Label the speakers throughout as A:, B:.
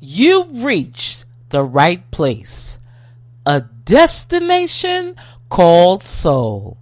A: you reached the right place. A destination called soul.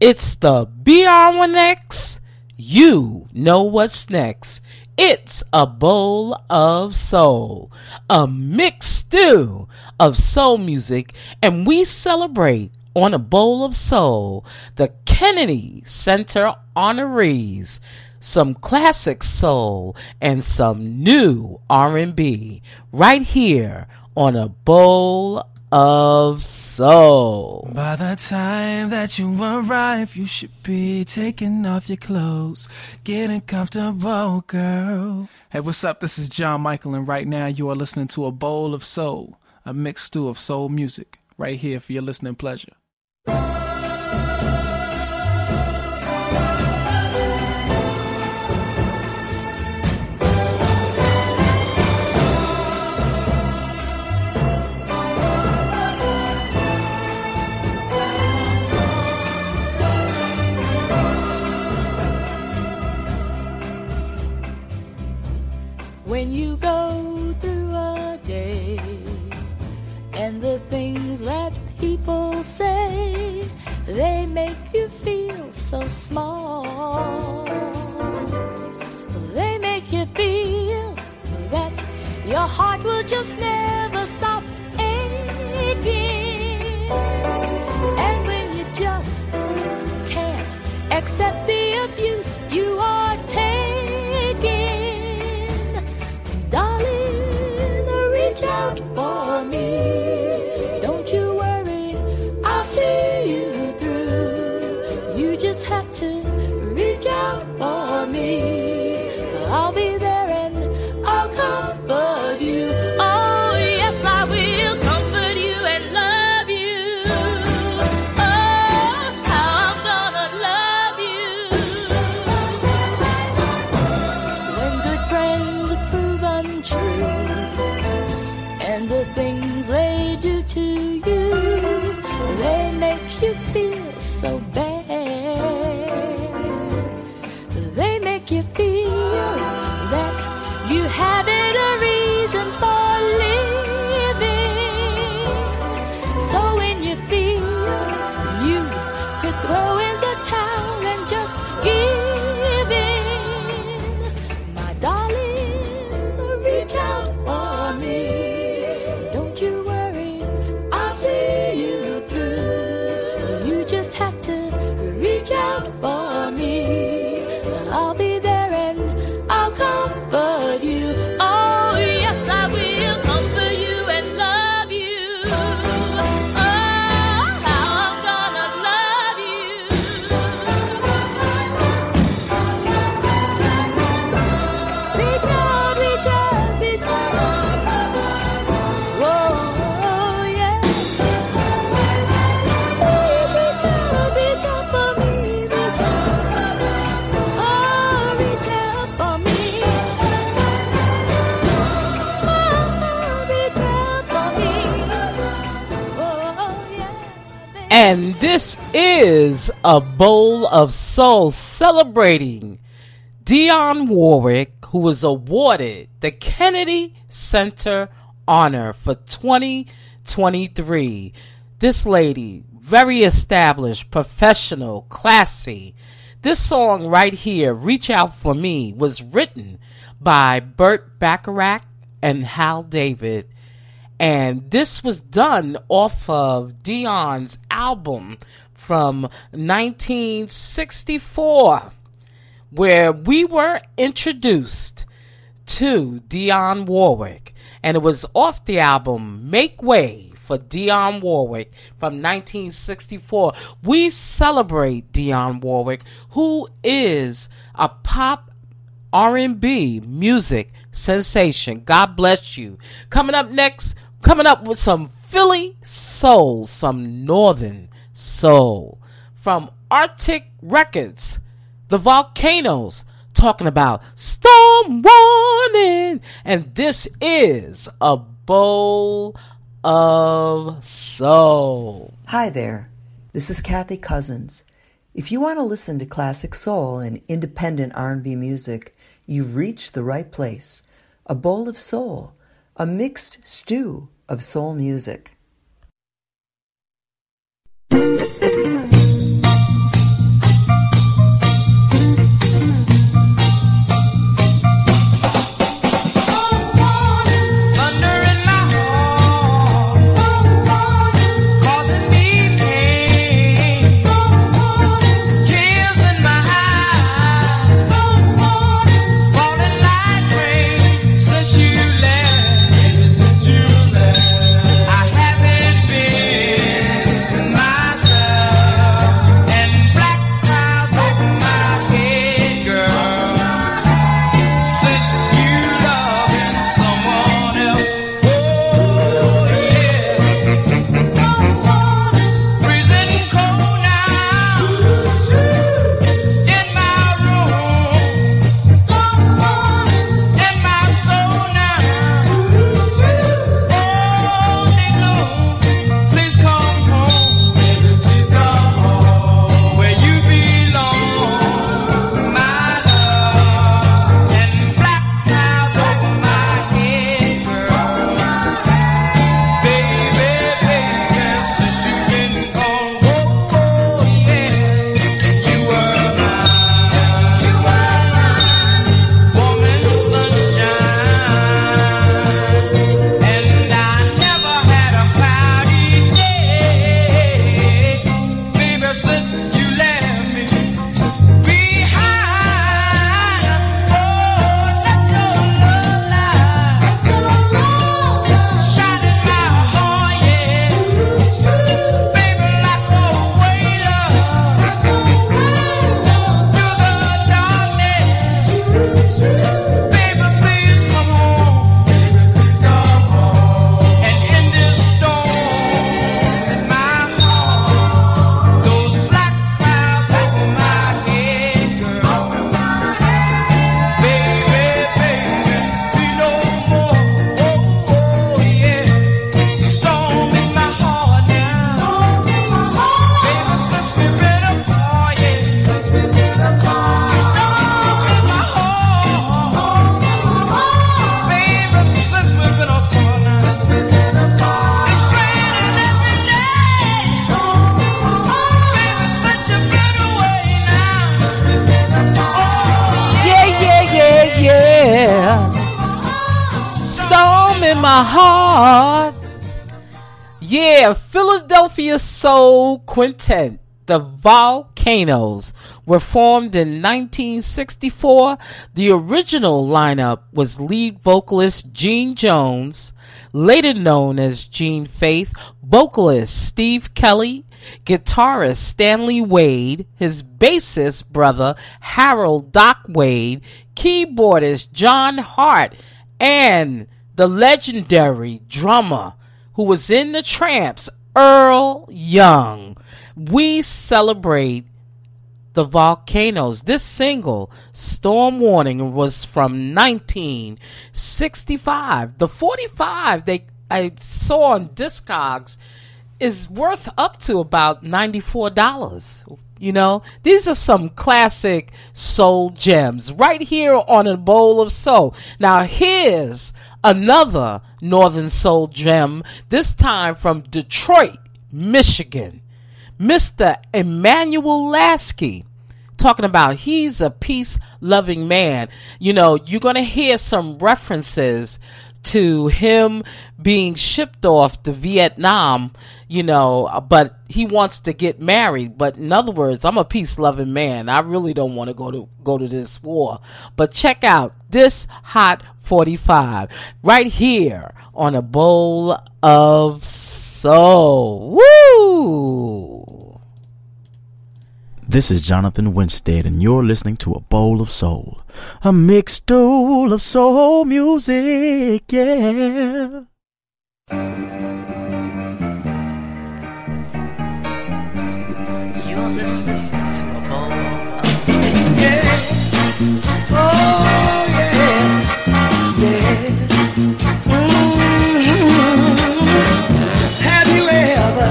A: It's the BR1X. You know what's next. It's a bowl of soul, a mixed stew of soul music, and we celebrate on a bowl of soul the Kennedy Center honorees, some classic soul and some new R&B right here on a bowl of soul.
B: By the time that you arrive, you should be taking off your clothes, getting comfortable, girl. Hey, what's up? This is John Michael, and right now you are listening to a bowl of soul, a mixed stew of soul music, right here for your listening pleasure.
C: Make you feel so small. They make you feel that your heart will just never stop aching. And when you just can't accept the abuse you are taking, darling, reach out for me. Have to a
A: bowl of soul celebrating Dionne Warwick, who was awarded the Kennedy Center honor for 2023. This lady, very established, professional, classy. This song right here, Reach Out For Me, was written by Burt Bacharach and Hal David. And this was done off of Dionne's album from 1964, where we were introduced to Dionne Warwick. And it was off the album Make Way for Dionne Warwick from 1964. We celebrate Dionne Warwick, who is a pop R&B music sensation. God bless you. Coming up next, coming up with some Philly soul, some northern soul from Arctic Records, The Volcanoes, talking about storm warning, and this is a bowl of soul.
D: Hi there. This is Kathy Cousins. If you want to listen to classic soul and independent R&B music, you've reached the right place. A Bowl of Soul, a mixed stew of soul music
E: thank you. Heart. Yeah,
A: Philadelphia Soul Quintet, the Volcanoes, were formed in 1964. The original lineup was lead vocalist Gene Jones, later known as Gene Faith, vocalist Steve Kelly, guitarist Stanley Wade, his bassist brother Harold Doc Wade, keyboardist John Hart, and the legendary drummer who was in the Tramps, Earl Young. We celebrate the volcanoes. This single, Storm Warning, was from 1965. The 45 they I saw on Discogs is worth up to about $94. You know, these are some classic soul gems right here on a bowl of soul. Now, here's another Northern Soul gem, this time from Detroit, Michigan. Mr. Emanuel Laskey talking about he's a peace loving man. You know, you're going to hear some references to him being shipped off to Vietnam, you know, but he wants to get married. But in other words, I'm a peace loving man. I really don't want to go to go to this war. But check out this hot 45 right here on a bowl of soul. Woo!
F: This is Jonathan Winstead, and you're listening to A Bowl of Soul. A mixed bowl of soul music, yeah.
B: You're listening to a bowl of
E: Oh yeah, yeah. Mm-hmm. Have you ever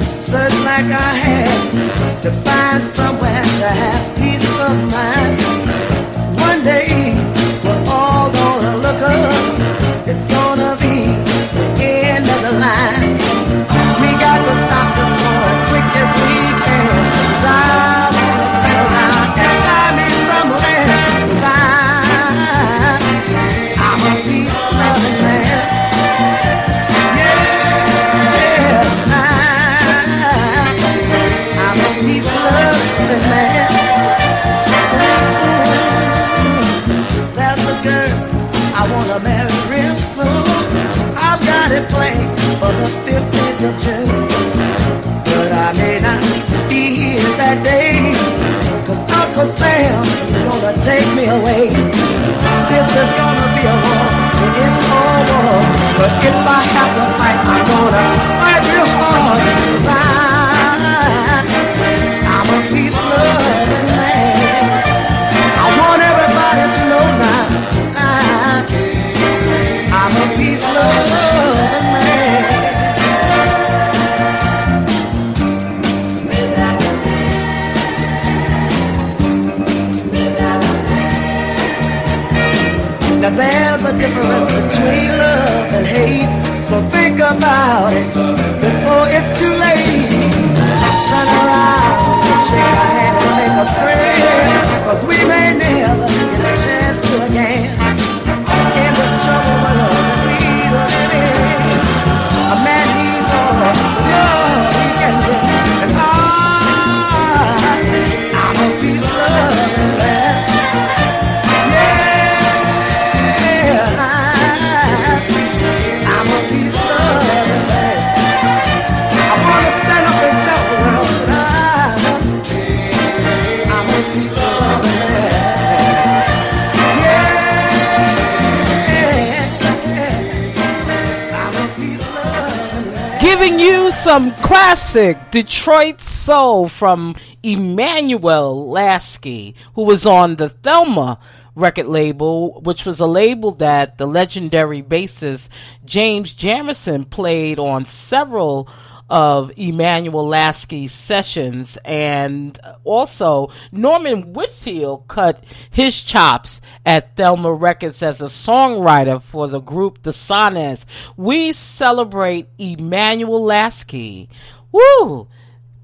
E: searched like I have to find somewhere
G: about it
A: classic Detroit soul from Emanuel Laskey, who was on the Thelma record label, which was a label that the legendary bassist James Jamerson played on several of Emanuel Laskey's sessions and also Norman Whitfield cut his chops at Thelma Records as a songwriter for the group The Sonnets. We celebrate Emanuel Laskey. Woo!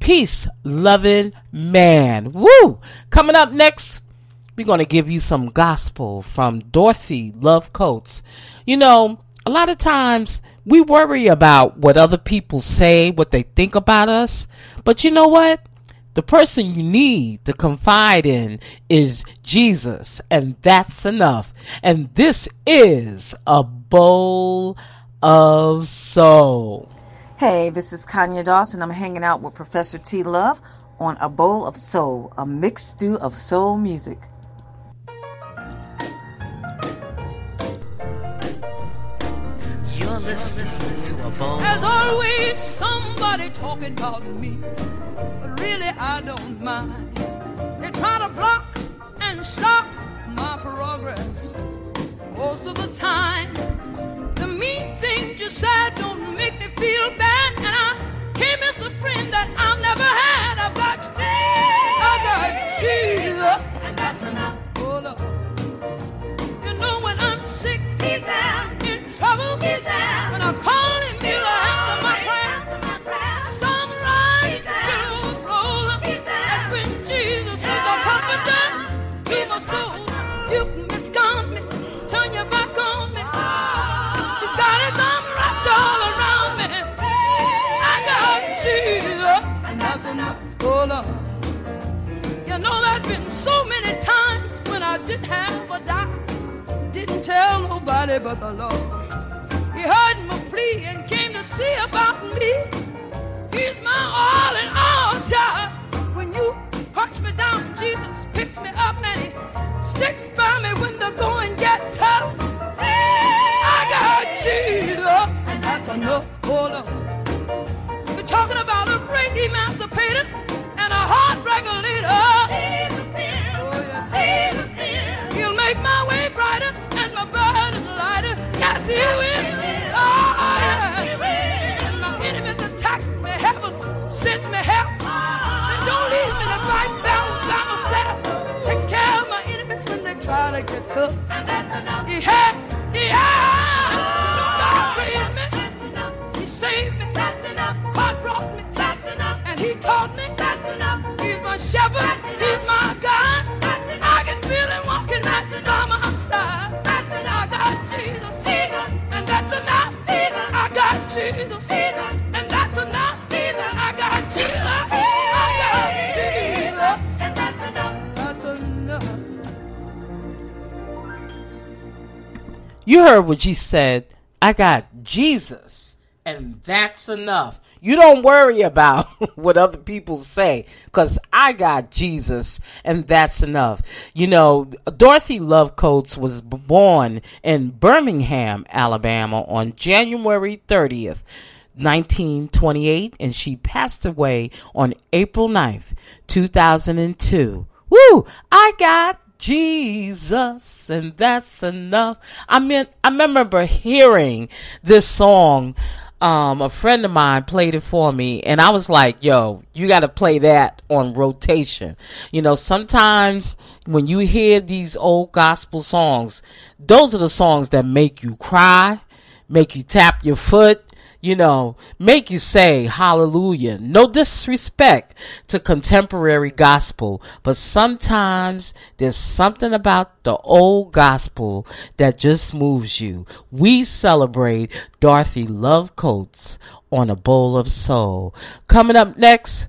A: Peace loving man. Woo! Coming up next, we're going to give you some gospel from Dorothy Love Coates. You know, a lot of times we worry about what other people say, what they think about us. But you know what? The person you need to confide in is Jesus, and that's enough. And this is a bowl of soul.
H: Hey, this is Kanya Dawson. I'm hanging out with Professor T Love on A Bowl of Soul, a mixed stew of soul music.
I: You're listening to a bowl.
J: There's always somebody talking about me, but really I don't mind. They try to block and stop my progress most of the time. The mean things you said don't make me feel bad, and I can't miss a friend that I've never had. There's been so many times when I didn't have a dime, didn't tell nobody but the Lord. He heard my plea and came to see about me. He's my all in all, child. When you hush me down, Jesus picks me up and he sticks by me when the going get tough. I got Jesus, and that's enough. On. We're talking about a great emancipator and a heart regulator. He will. Oh, yeah. And my enemies attack me. Heaven sends me help. And don't leave me to fight down by myself. Takes care of my enemies when they try to get tough. Yeah, yeah. God raised me. He saved me. God brought me. And he taught me. He's my shepherd. I Jesus. And that's enough. I got Jesus. I got Jesus. And that's enough. That's enough.
A: You heard what she said. I got Jesus, and that's enough. You don't worry about what other people say because I got Jesus and that's enough. You know, Dorothy Love Coates was born in Birmingham, Alabama on January 30th. 1928 and she passed away on April 9th, 2002. Woo! I got Jesus and that's enough. I mean, I remember hearing this song um, a friend of mine played it for me, and I was like, "Yo, you got to play that on rotation." You know, sometimes when you hear these old gospel songs, those are the songs that make you cry, make you tap your foot, you know, make you say hallelujah. No disrespect to contemporary gospel, but sometimes there's something about the old gospel that just moves you. We celebrate Dorothy Love Coates on a bowl of soul. Coming up next,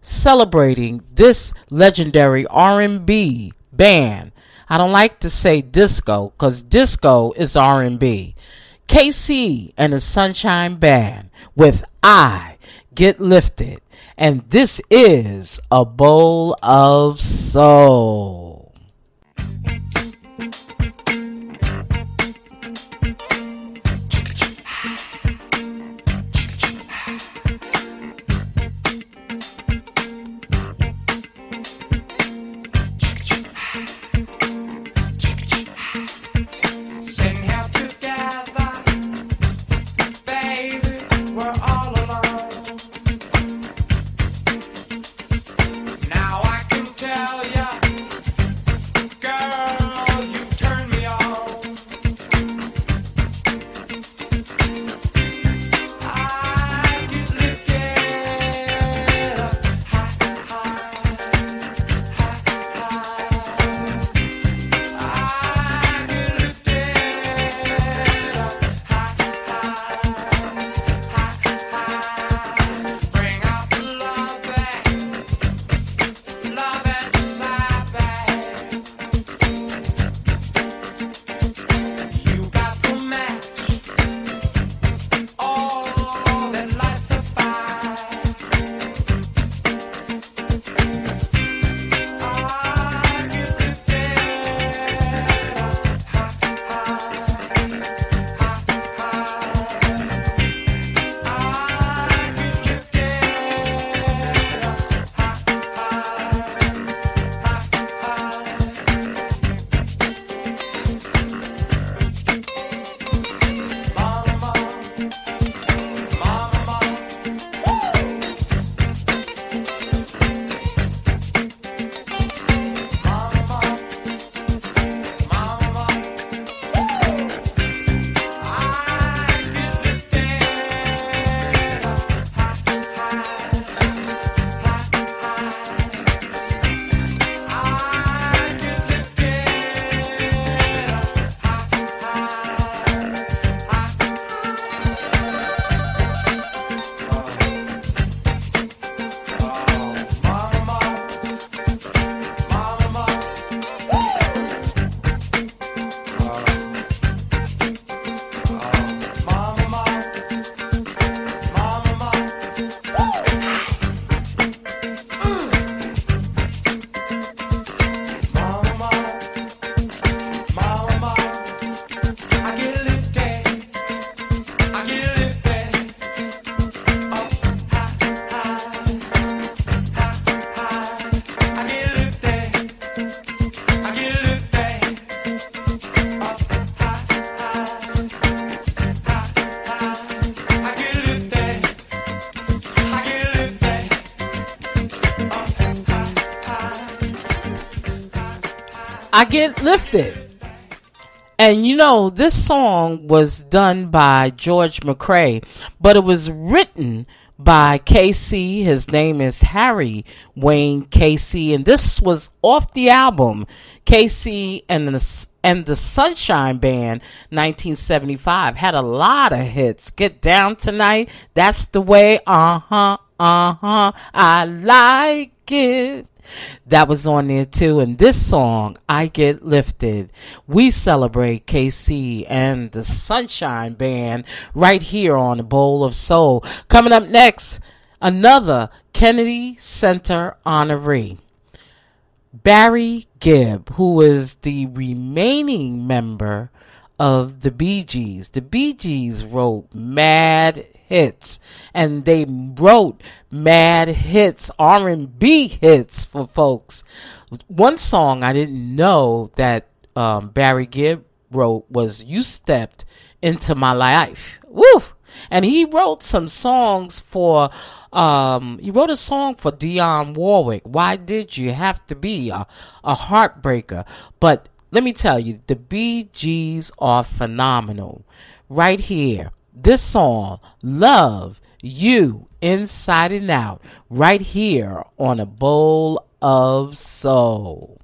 A: celebrating this legendary R&B band. I don't like to say disco cuz disco is R&B. KC and the Sunshine Band with I Get Lifted. And this is a bowl of soul.
E: Lifted. And you
A: know, this song was done by George McCrae, but it was written by KC. His name is Harry Wayne Casey, and this was off the album KC and the and the Sunshine Band 1975 had a lot of hits. Get down tonight. That's the way. Uh huh. Uh huh. I like it. That was on there too. And this song, I Get Lifted. We celebrate KC and the Sunshine Band right here on the Bowl of Soul. Coming up next, another Kennedy Center honoree. Barry Gibb, who is the remaining member of the Bee Gees. The Bee Gees wrote mad hits, and they wrote mad hits, R&B hits for folks. One song I didn't know that um, Barry Gibb wrote was "You Stepped Into My Life." Woo! And he wrote some songs for. Um, he wrote a song for Dionne Warwick. Why did you have to be a, a heartbreaker? But let me tell you, the Bee Gees are phenomenal. Right here, this song, Love You Inside and Out, right here on a bowl of soul.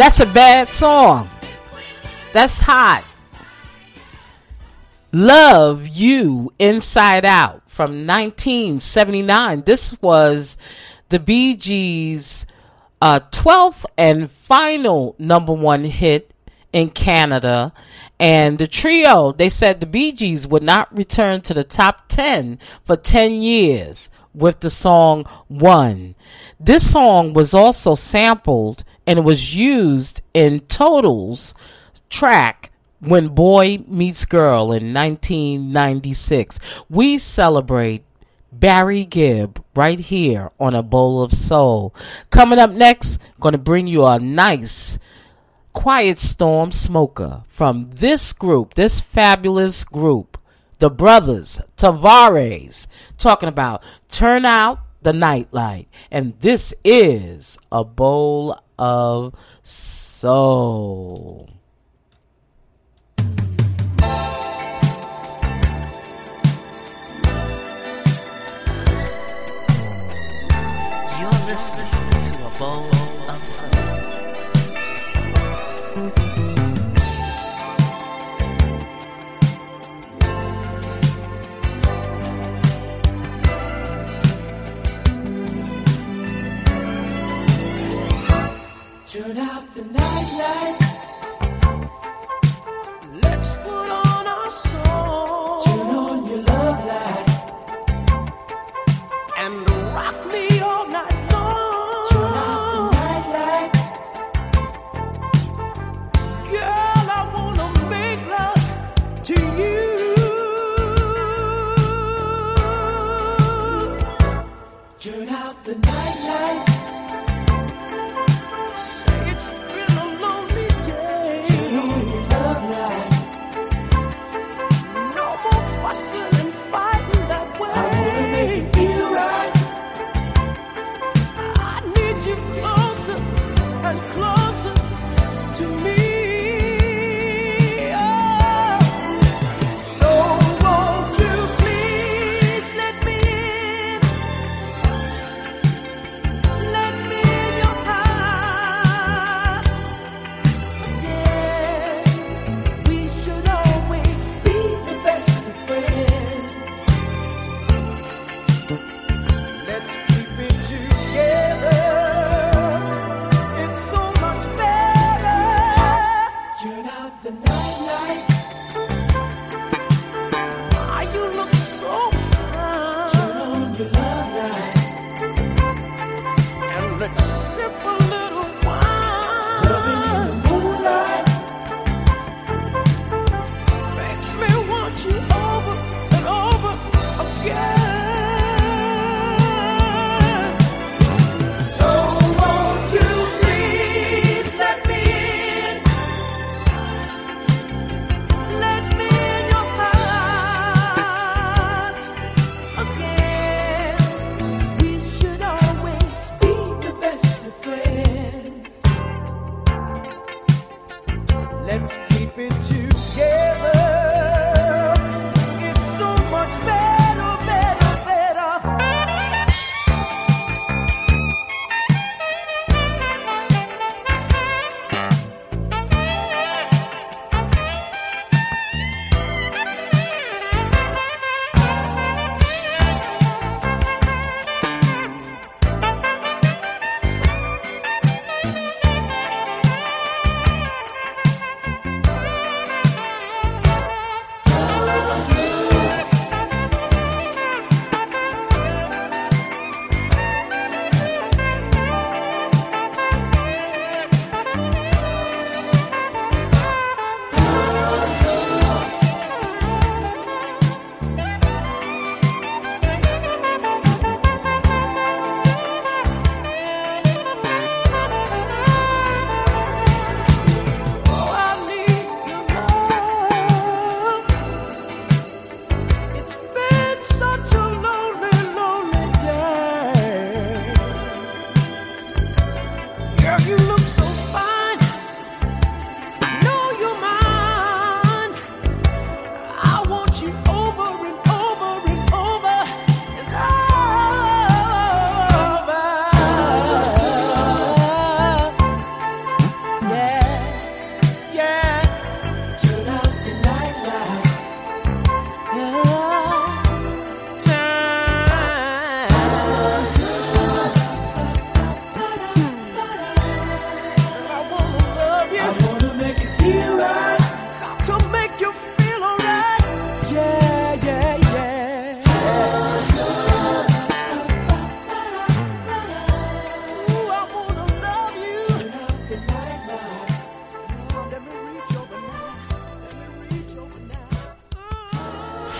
A: That's a bad song. That's hot. Love You Inside Out from 1979. This was the Bee Gees' uh, 12th and final number one hit in Canada. And the trio, they said the Bee Gees would not return to the top 10 for 10 years with the song One. This song was also sampled and was used in Total's track when Boy Meets Girl in 1996. We celebrate Barry Gibb right here on A Bowl of Soul. Coming up next, going to bring you a nice Quiet Storm Smoker from this group, this fabulous group, the Brothers Tavares, talking about Turn Out the Nightlight. And this is A Bowl of Soul.
I: You're listening to a bowl
E: Turn on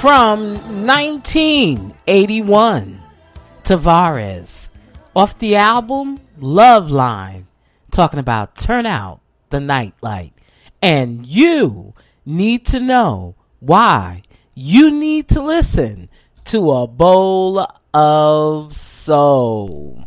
A: From 1981, Tavares. Off the album Love Line, talking about Turn Out the Nightlight. And you need to know why you need to listen to a bowl of soul.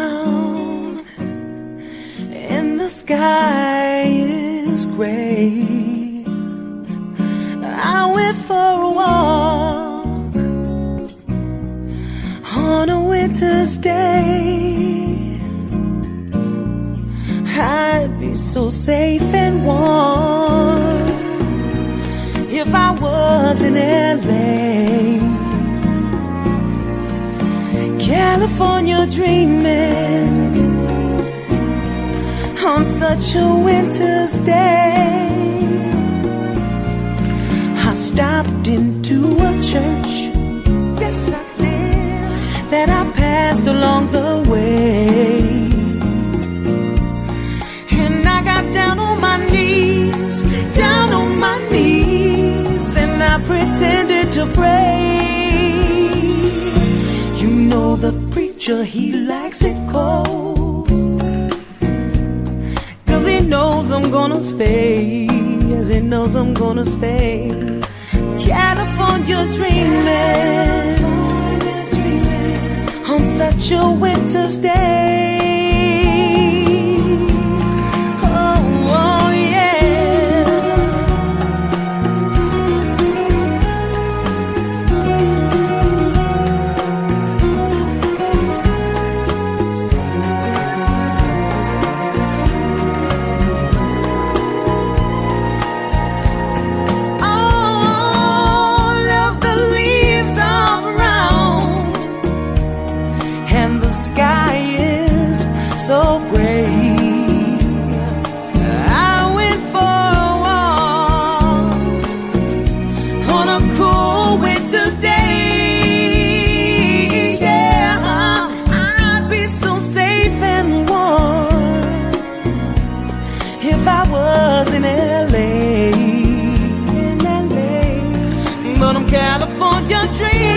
K: the sky is gray. I went for a walk on a winter's day. I'd be so safe and warm if I was in LA. California dreaming on such a winter's day. I stopped into a church, yes I did, that I passed along the way. And I got down on my knees, down on my knees, and I pretended to pray. You know the preacher, he likes it cold. I'm gonna stay. Yes, he knows I'm gonna stay. California dreaming on such a winter's day. California dreaming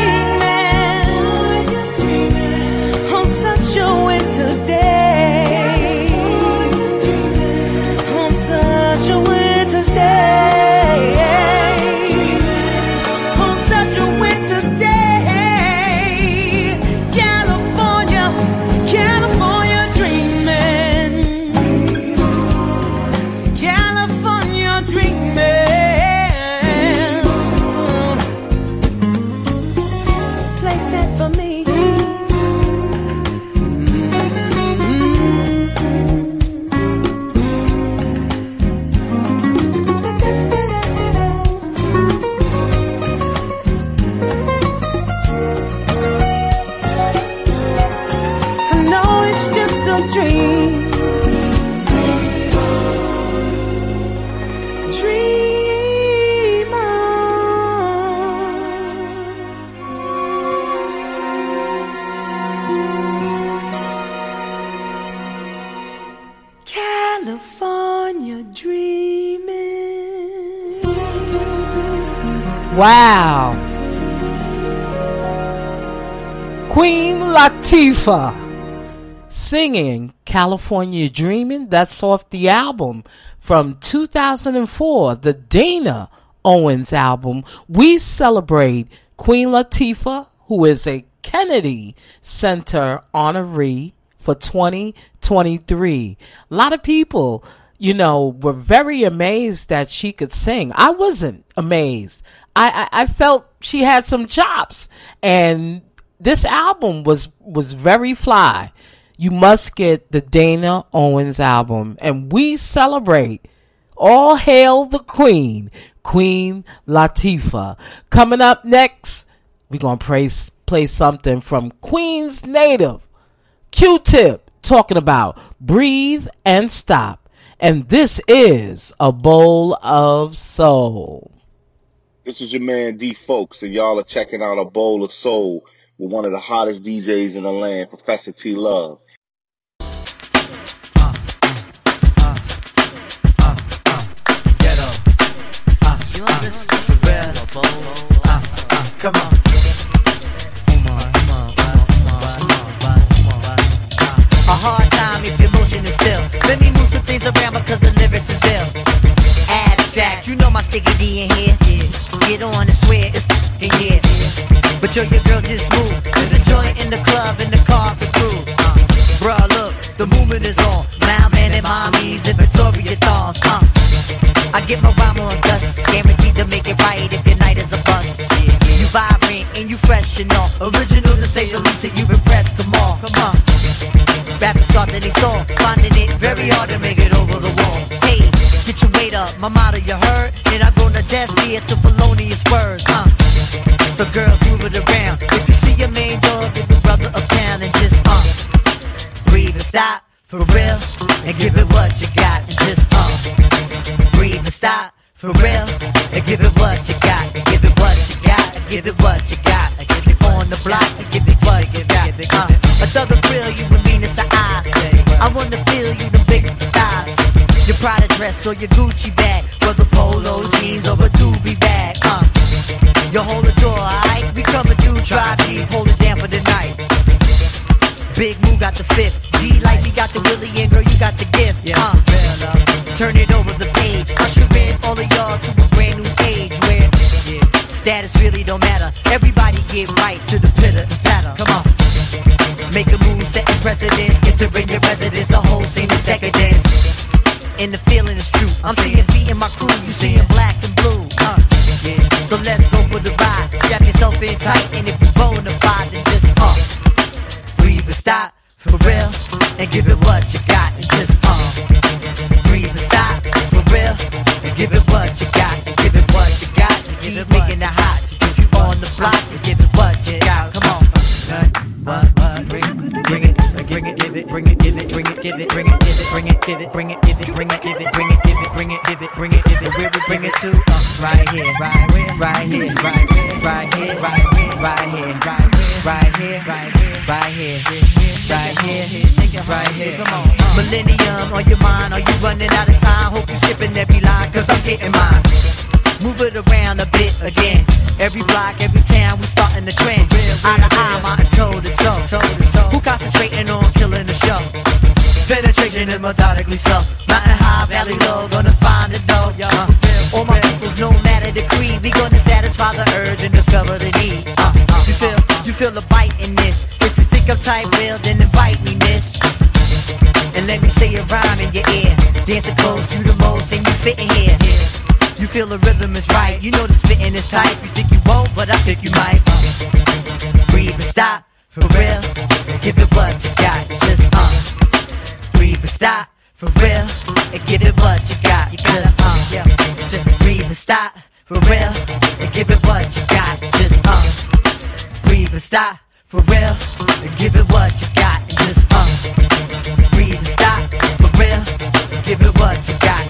A: Latifah singing California Dreaming. That's off the album from 2004, the Dana Owens album. We celebrate Queen Latifah, who is a Kennedy Center honoree for 2023. A lot of people, you know, were very amazed that she could sing. I wasn't amazed. I, I, I felt she had some chops, and this album was was very fly. You must get the Dana Owens album, and we celebrate. All hail the Queen, Queen Latifah. Coming up next, We're to play, play something from Queens native Q-Tip talking about breathe and stop. And this is a bowl of soul.
L: This is your man D Folks, and y'all are checking out a bowl of soul with one of the hottest DJs in the land, Professor T Love.
M: Come on. A hard time if your motion is still. Let me move some things around because the lyrics is ill. Abstract, you know my sticky D in here. Get on and swear it's in yeah. But yo, your girl just moved to the joint in the club in the car for groove. Uh, bruh, look, the movement is on. Malman and mommies and Victoria thongs. Uh, I get my rhyme on dust, guaranteed to make it right if your night is a bust. You vibrant and you fresh and all. Original to say the least, and you impressed them all. Come on. Rappers start to they stall, finding it very hard to make it over the wall. Hey, get your weight up, my motto you heard, and I go to death ear to felonious words, huh? Stop for real, and give it what you got and just uh, breathe and stop for real, and give it what you got, and give it what you got, and give it what you got, and give it on the block, and give it what you got. Uh, a thug will grill you with meanness of eyes. I wanna feel you the big thighs. Your Prada dress or your Gucci bag, whether polo jeans or a doobie bag. Uh, you hold the door, alright? We coming through, drive deep, hold it down for the night. Big Moo got the fifth. D Life, he got the Willie, and girl, you got the gift. Uh, turn it over the page. Usher in all of y'all to a brand new age where status really don't matter. Everybody get right to the pitter patter. Come on. Make a move, setting precedence. Entering your residence, the whole scene is decadence. And the feeling is true. I'm seeing beat in my crew, you seeing black and blue. Uh, yeah. So let's go for the ride. Strap yourself in tight, and if you bona fide, then just uh, breathe and stop for real, and give it what you got, and just uh, breathe and stop for real, and give it what you got, and give it what you got, and keep making it hot. If you on the block, and give it what you got. Come on. Bring, bring it, bring it, give it, bring it, give it, bring it, give it, bring it, give it, bring it, give it, bring it, give it, bring it, give it, bring it, give it, bring it, give it, bring it, give it, where we bring it to? Uh, right here, right here, right here, right here, right here, right here, right here, right here, right here, right here, right here, right here. Come on. Millennium on your mind, are you running out of time? Hope you skipping every line, cause I'm getting mine. Move it around a bit again. Every block, every town, we starting the trend. Eye to eye, mountain toe to toe. Who concentrating on killing the show? Penetration is methodically slow. Mountain high, valley low, gonna find the dough. Uh, all my peoples, no matter the creed, we gonna satisfy the urge and discover the need. Uh, uh, you feel, you feel a bite in this. If you think I'm tight, well, then invite me, miss. And let me say a rhyme in your ear. Dancing close, you the most, and you fitting here. You feel the rhythm is right. You know the spitting is tight. You think you won't, but I think you might. Breathe and stop for real. Give it what you got. Just uh. Breathe and stop for real. And give it what you got. Just uh. Yeah. Just breathe and stop for real. And give it what you got. Just uh. Breathe and stop for real. And give it what you got. Give it what you got.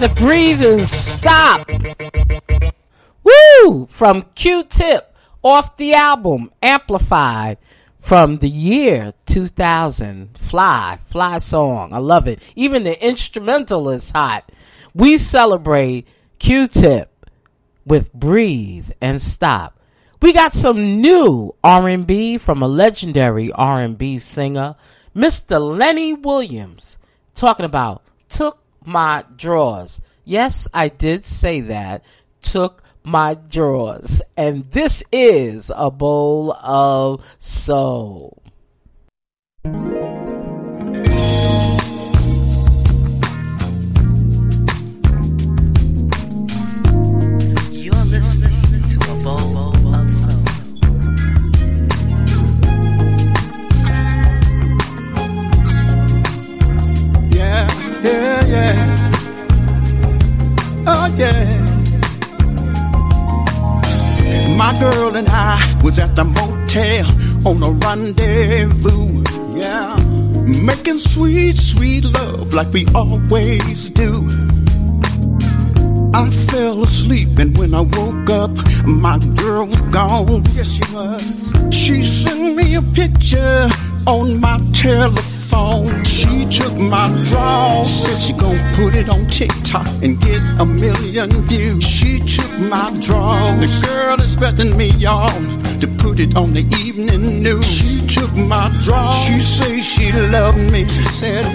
A: Better breathe and stop. Woo! From Q-Tip off the album Amplified from the year 2000. Fly, fly song. I love it. Even the instrumental is hot. We celebrate Q-Tip with Breathe and Stop. We got some new R&B from a legendary R&B singer, Mr. Lenny Williams, talking about Took My Drawers. Yes, I did say that. Took my drawers. And this is a bowl of soul.
N: Girl and I was at the motel on a rendezvous. Yeah, making sweet, sweet love like we always do. I fell asleep and when I woke up, my girl was gone. Yes, she was. She sent me a picture on my telephone. She took my draw, said she gon' put it on TikTok and get a million views. She took my draw. The girl is expecting me, y'all, to put it on the evening news. She took my draw. She say she loved me. She said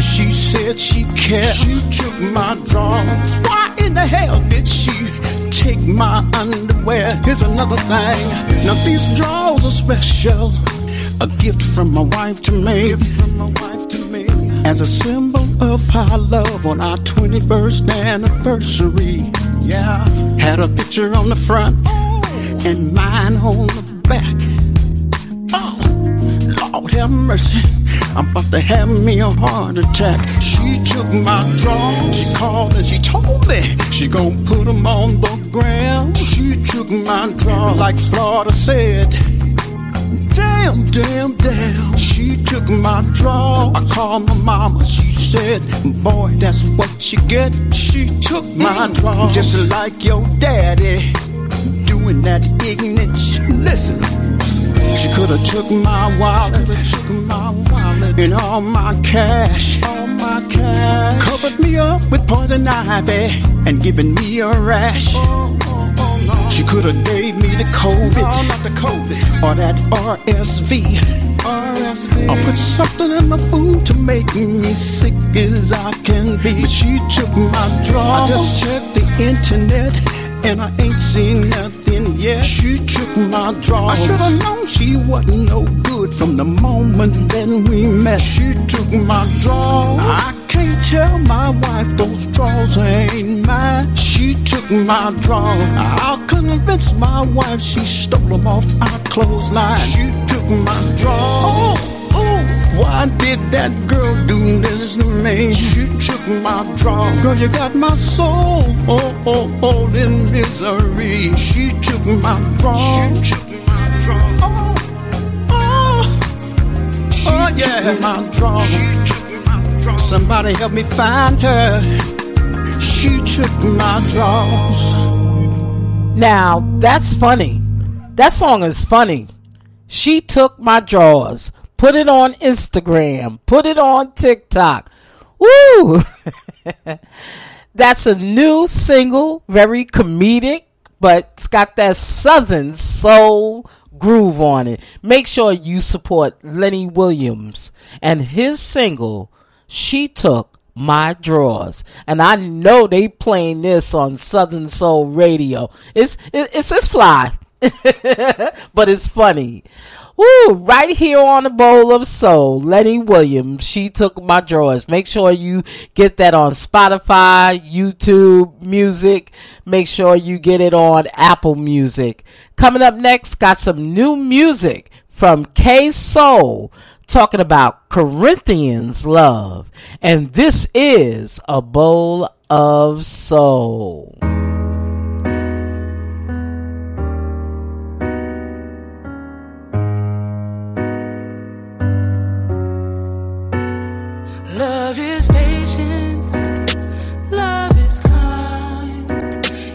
N: she said she cared. She took my drawers. Why in the hell did she take my underwear? Here's another thing. Now these drawers are special. A gift from my wife to me. As a symbol of our love on our 21st anniversary. Yeah. Had a picture on the front and mine on the back. Oh, Lord have mercy. I'm about to have me a heart attack. She took my draw. She called and she told me she gon' put them on the ground. She took my draw, like Florida said. Damn, damn, damn. She took my draw. I called my mama. She said, Boy, that's what you get. She took my mm. draw. Just like your daddy. Doing that ignorant shit. Listen. She could have took my wallet, took my wallet, and all my cash, all my cash. Covered me up with poison ivy and given me a rash. Oh, oh, oh, she could have gave me the COVID, not the COVID, or that RSV. RSV. Or put something in my food to make me sick as I can be. But she took my draw. I just checked the internet and I ain't seen nothing yet. She took my draw. I should have known she wasn't no good from the moment that we met. She took my draw. I can't tell my wife those draws ain't mine. She took my draw. I'll convince my wife she stole them off our clothesline. She took my draw. Oh. Ooh, why did that girl do this to me? She took my draw. Girl, you got my soul oh, oh, oh, in misery. She took my draw. She took my draw. Oh, oh, she oh yeah. took my draw. Somebody help me find her. She took my draws.
A: Now, that's funny. That song is funny. She took my drawers, put it on Instagram, put it on TikTok. Woo! that's a new single, very comedic, but it's got that southern soul groove on it. Make sure you support Lenny Williams and his single, She Took my drawers and i know they playing this on southern soul radio it's it, it's it's fly but it's funny Woo, right here on the bowl of soul lenny williams she took my drawers make sure you get that on spotify youtube music make sure you get it on apple music coming up next got some new music from k soul talking about Corinthians love. And this is a bowl of soul.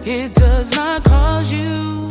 B: It does not cause you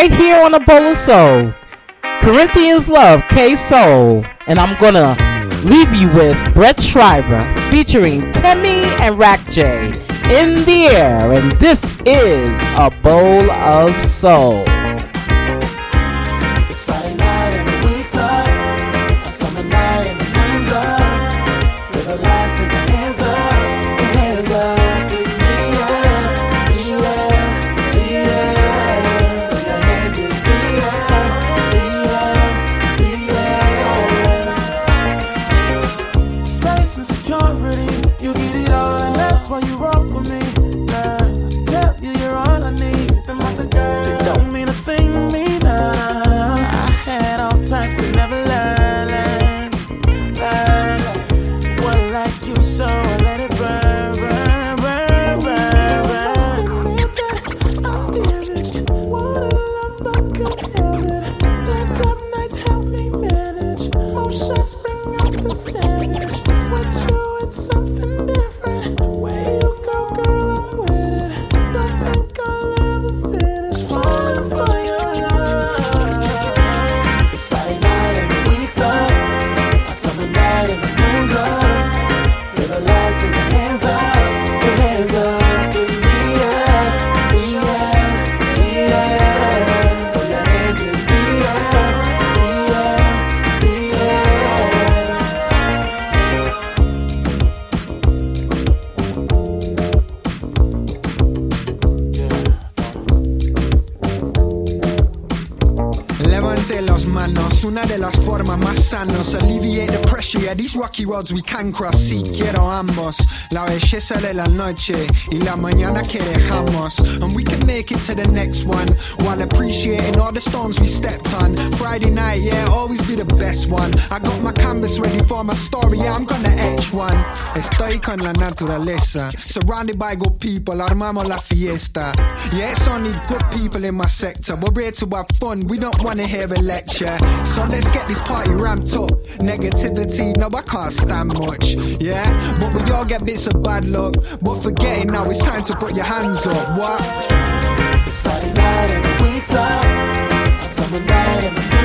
A: Right here on a bowl of soul. Corinthians Love, K Soul. And I'm gonna leave you with Brett Schreiber featuring Temmie and Rack J in the air. And this is a bowl of soul.
G: Why you rock with me. Nah,
O: roads we can cross. Si quiero ambos, la belleza de la noche y la mañana que dejamos. And we can make it to the next one while appreciating all the storms we stepped on. Friday night, yeah, always be the best one. I got my canvas ready for my story, yeah, I'm gonna one. Estoy con la naturaleza, surrounded by good people, armamos la fiesta. Yeah, it's only good people in my sector. We're here to have fun, we don't wanna hear a lecture. So let's get this party ramped up. Negativity, no, I can't stand much. Yeah, but we all get bits of bad luck. But forgetting now, it's time to put your hands up. What?
G: It's Friday night and the week's up. Summer night and the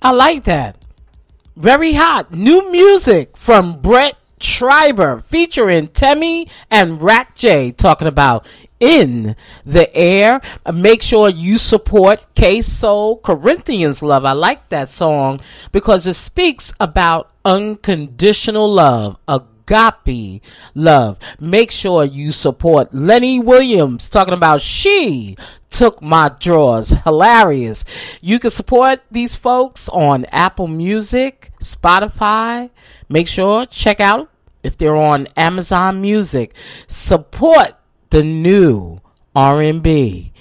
A: I like that. Very hot. New music from Brett Schreiber featuring Temmie and Rack J talking about in the air. Make sure you support K Soul Corinthians Love. I like that song because it speaks about unconditional love, a Agape Love. Make sure you support Lenny Williams talking about she took my drawers. Hilarious. You can support these folks on Apple Music, Spotify. Make sure check out if they're on Amazon Music. Support the new R&B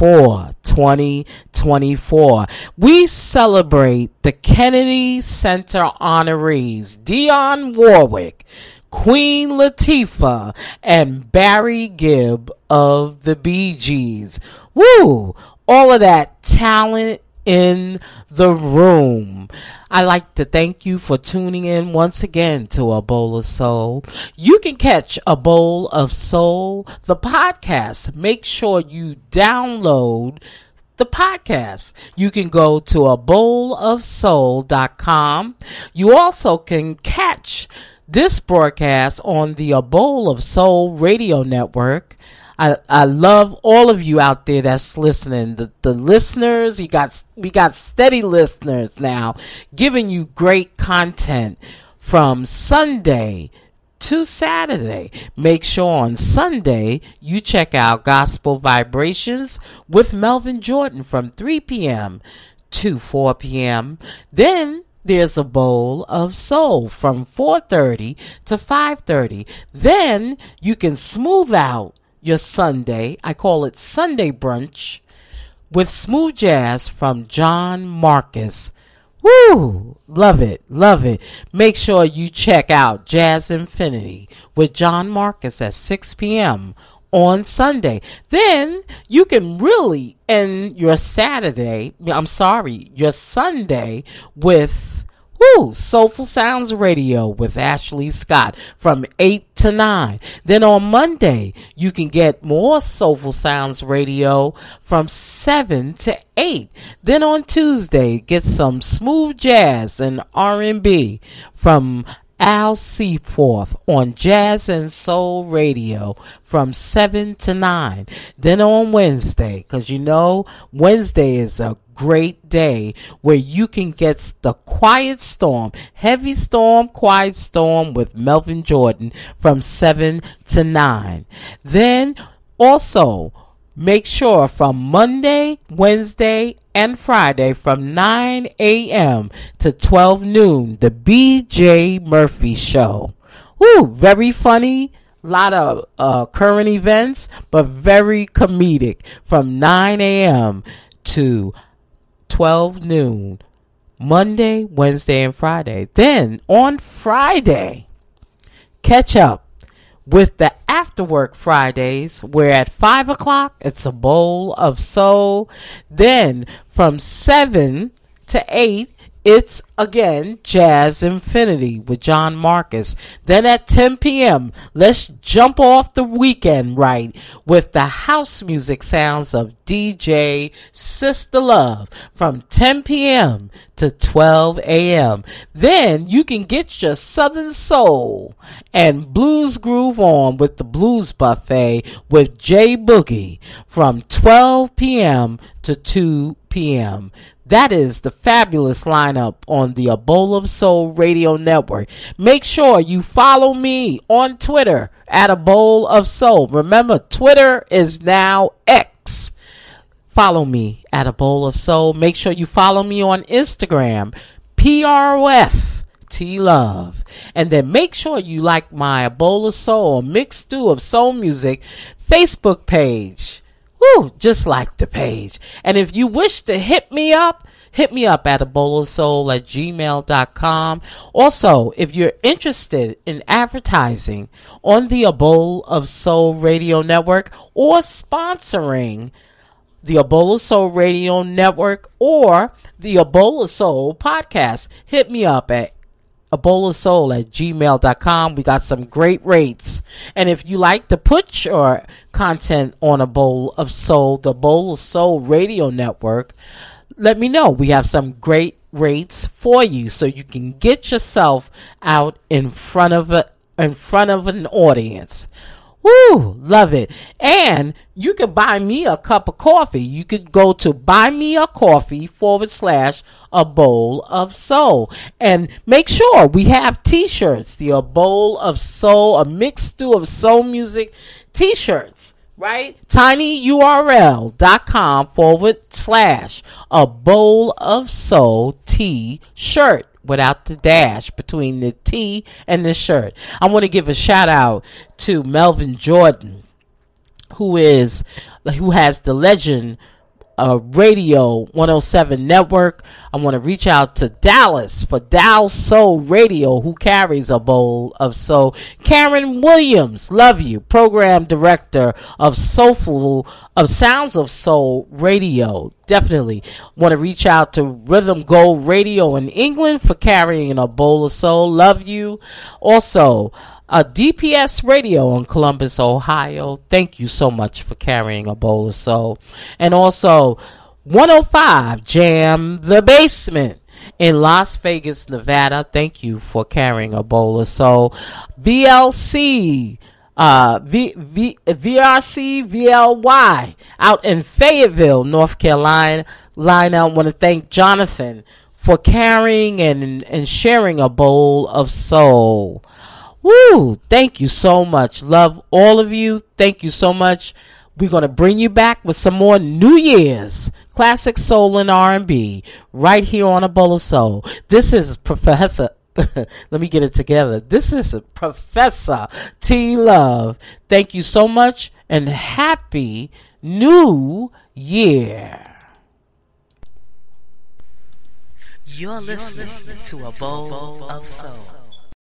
A: for 2024. We celebrate the Kennedy Center honorees, Dionne Warwick, Queen Latifah, and Barry Gibb of the Bee Gees. Woo! All of that talent in the room. I'd like to thank you for tuning in once again to A Bowl of Soul. You can catch A Bowl of Soul, the podcast. Make sure you download the podcast. You can go to a bowlofsoul.com. You also can catch this broadcast on the A Bowl of Soul radio network. I, I love all of you out there that's listening. The the listeners, you got we got steady listeners now, giving you great content from Sunday to Saturday. Make sure on Sunday you check out Gospel Vibrations with Melvin Jordan from 3 p.m. to 4 p.m. Then there's a bowl of soul from 4:30 to 5:30. Then you can smooth out your Sunday. I call it Sunday brunch with smooth jazz from John Marcus. Woo! Love it, love it. Make sure you check out Jazz Infinity with John Marcus at 6 p.m. on Sunday. Then you can really end your Saturday, I'm sorry, your Sunday with Woo! Soulful Sounds Radio with Ashley Scott from 8 to 9. Then on Monday, you can get more Soulful Sounds Radio from 7 to 8. Then on Tuesday, get some smooth jazz and R&B from Al Seaforth on Jazz and Soul Radio from 7 to 9. Then on Wednesday, because you know Wednesday is a great day where you can get the Quiet Storm, Heavy Storm, Quiet Storm with Melvin Jordan from 7 to 9. Then also, Make sure from Monday, Wednesday, and Friday from 9 a.m. to 12 noon, the BJ Murphy Show. Woo, very funny. Lot of uh, current events, but very comedic from 9 a.m. to 12 noon, Monday, Wednesday, and Friday. Then on Friday, catch up with the afterwork Fridays, where at 5 o'clock it's a bowl of soul. Then from 7 to 8, it's again Jazz Infinity with John Marcus. Then at 10 p.m., let's jump off the weekend right with the house music sounds of DJ Sister Love from 10 p.m. to 12 a.m. Then you can get your Southern Soul and Blues Groove on with the Blues Buffet with J Boogie from 12 p.m. to 2 p.m. That is the fabulous lineup on the A Bowl of Soul Radio Network. Make sure you follow me on Twitter at A Bowl of Soul. Remember, Twitter is now X. Follow me at A Bowl of Soul. Make sure you follow me on Instagram, PROF. T Love. And then make sure you like my A Bowl of Soul, mixed stew of soul music Facebook page. Woo, just like the page. And if you wish to hit me up, hit me up at a bowl of soul at gmail.com. Also, if you're interested in advertising on the A Bowl of Soul radio network or sponsoring the A Bowl of Soul Radio Network or the A Bowl of Soul podcast, hit me up at Soul at gmail.com. We got some great rates. And if you like to put your content on a bowl of soul, the Bowl of Soul Radio Network, let me know. We have some great rates for you so you can get yourself out in front of a in front of an audience. Woo, love it. And you can buy me a cup of coffee. You could go to buy me a coffee forward slash a bowl of soul. And make sure we have t shirts, the a bowl of soul, a mixed stew of soul music t shirts. Right? tinyurl.com forward slash a bowl of soul t shirt without the dash between the T and the shirt. I want to give a shout out to Melvin Jordan, who is who has the legend uh, Radio 107 network. I want to reach out to Dallas for Dal Soul Radio, who carries a bowl of soul. Karen Williams, love you, program director of Soulful of Sounds of Soul Radio. Definitely want to reach out to Rhythm Gold Radio in England for carrying a bowl of soul. Love you. Also, a DPS radio in Columbus, Ohio. Thank you so much for carrying a bowl of soul. And also 105 Jam the Basement in Las Vegas, Nevada. Thank you for carrying a bowl of soul. VLC uh, v, v, VRC VLY out in Fayetteville, North Carolina. Line I want to thank Jonathan for carrying and, and sharing a bowl of soul. Woo! Thank you so much. Love all of you. Thank you so much. We're going to bring you back with some more New Year's classic soul and R&B right here on a bowl of soul. This is Professor Let me get it together. This is Professor T Love. Thank you so much and happy new year.
I: You're listening to a bowl of soul.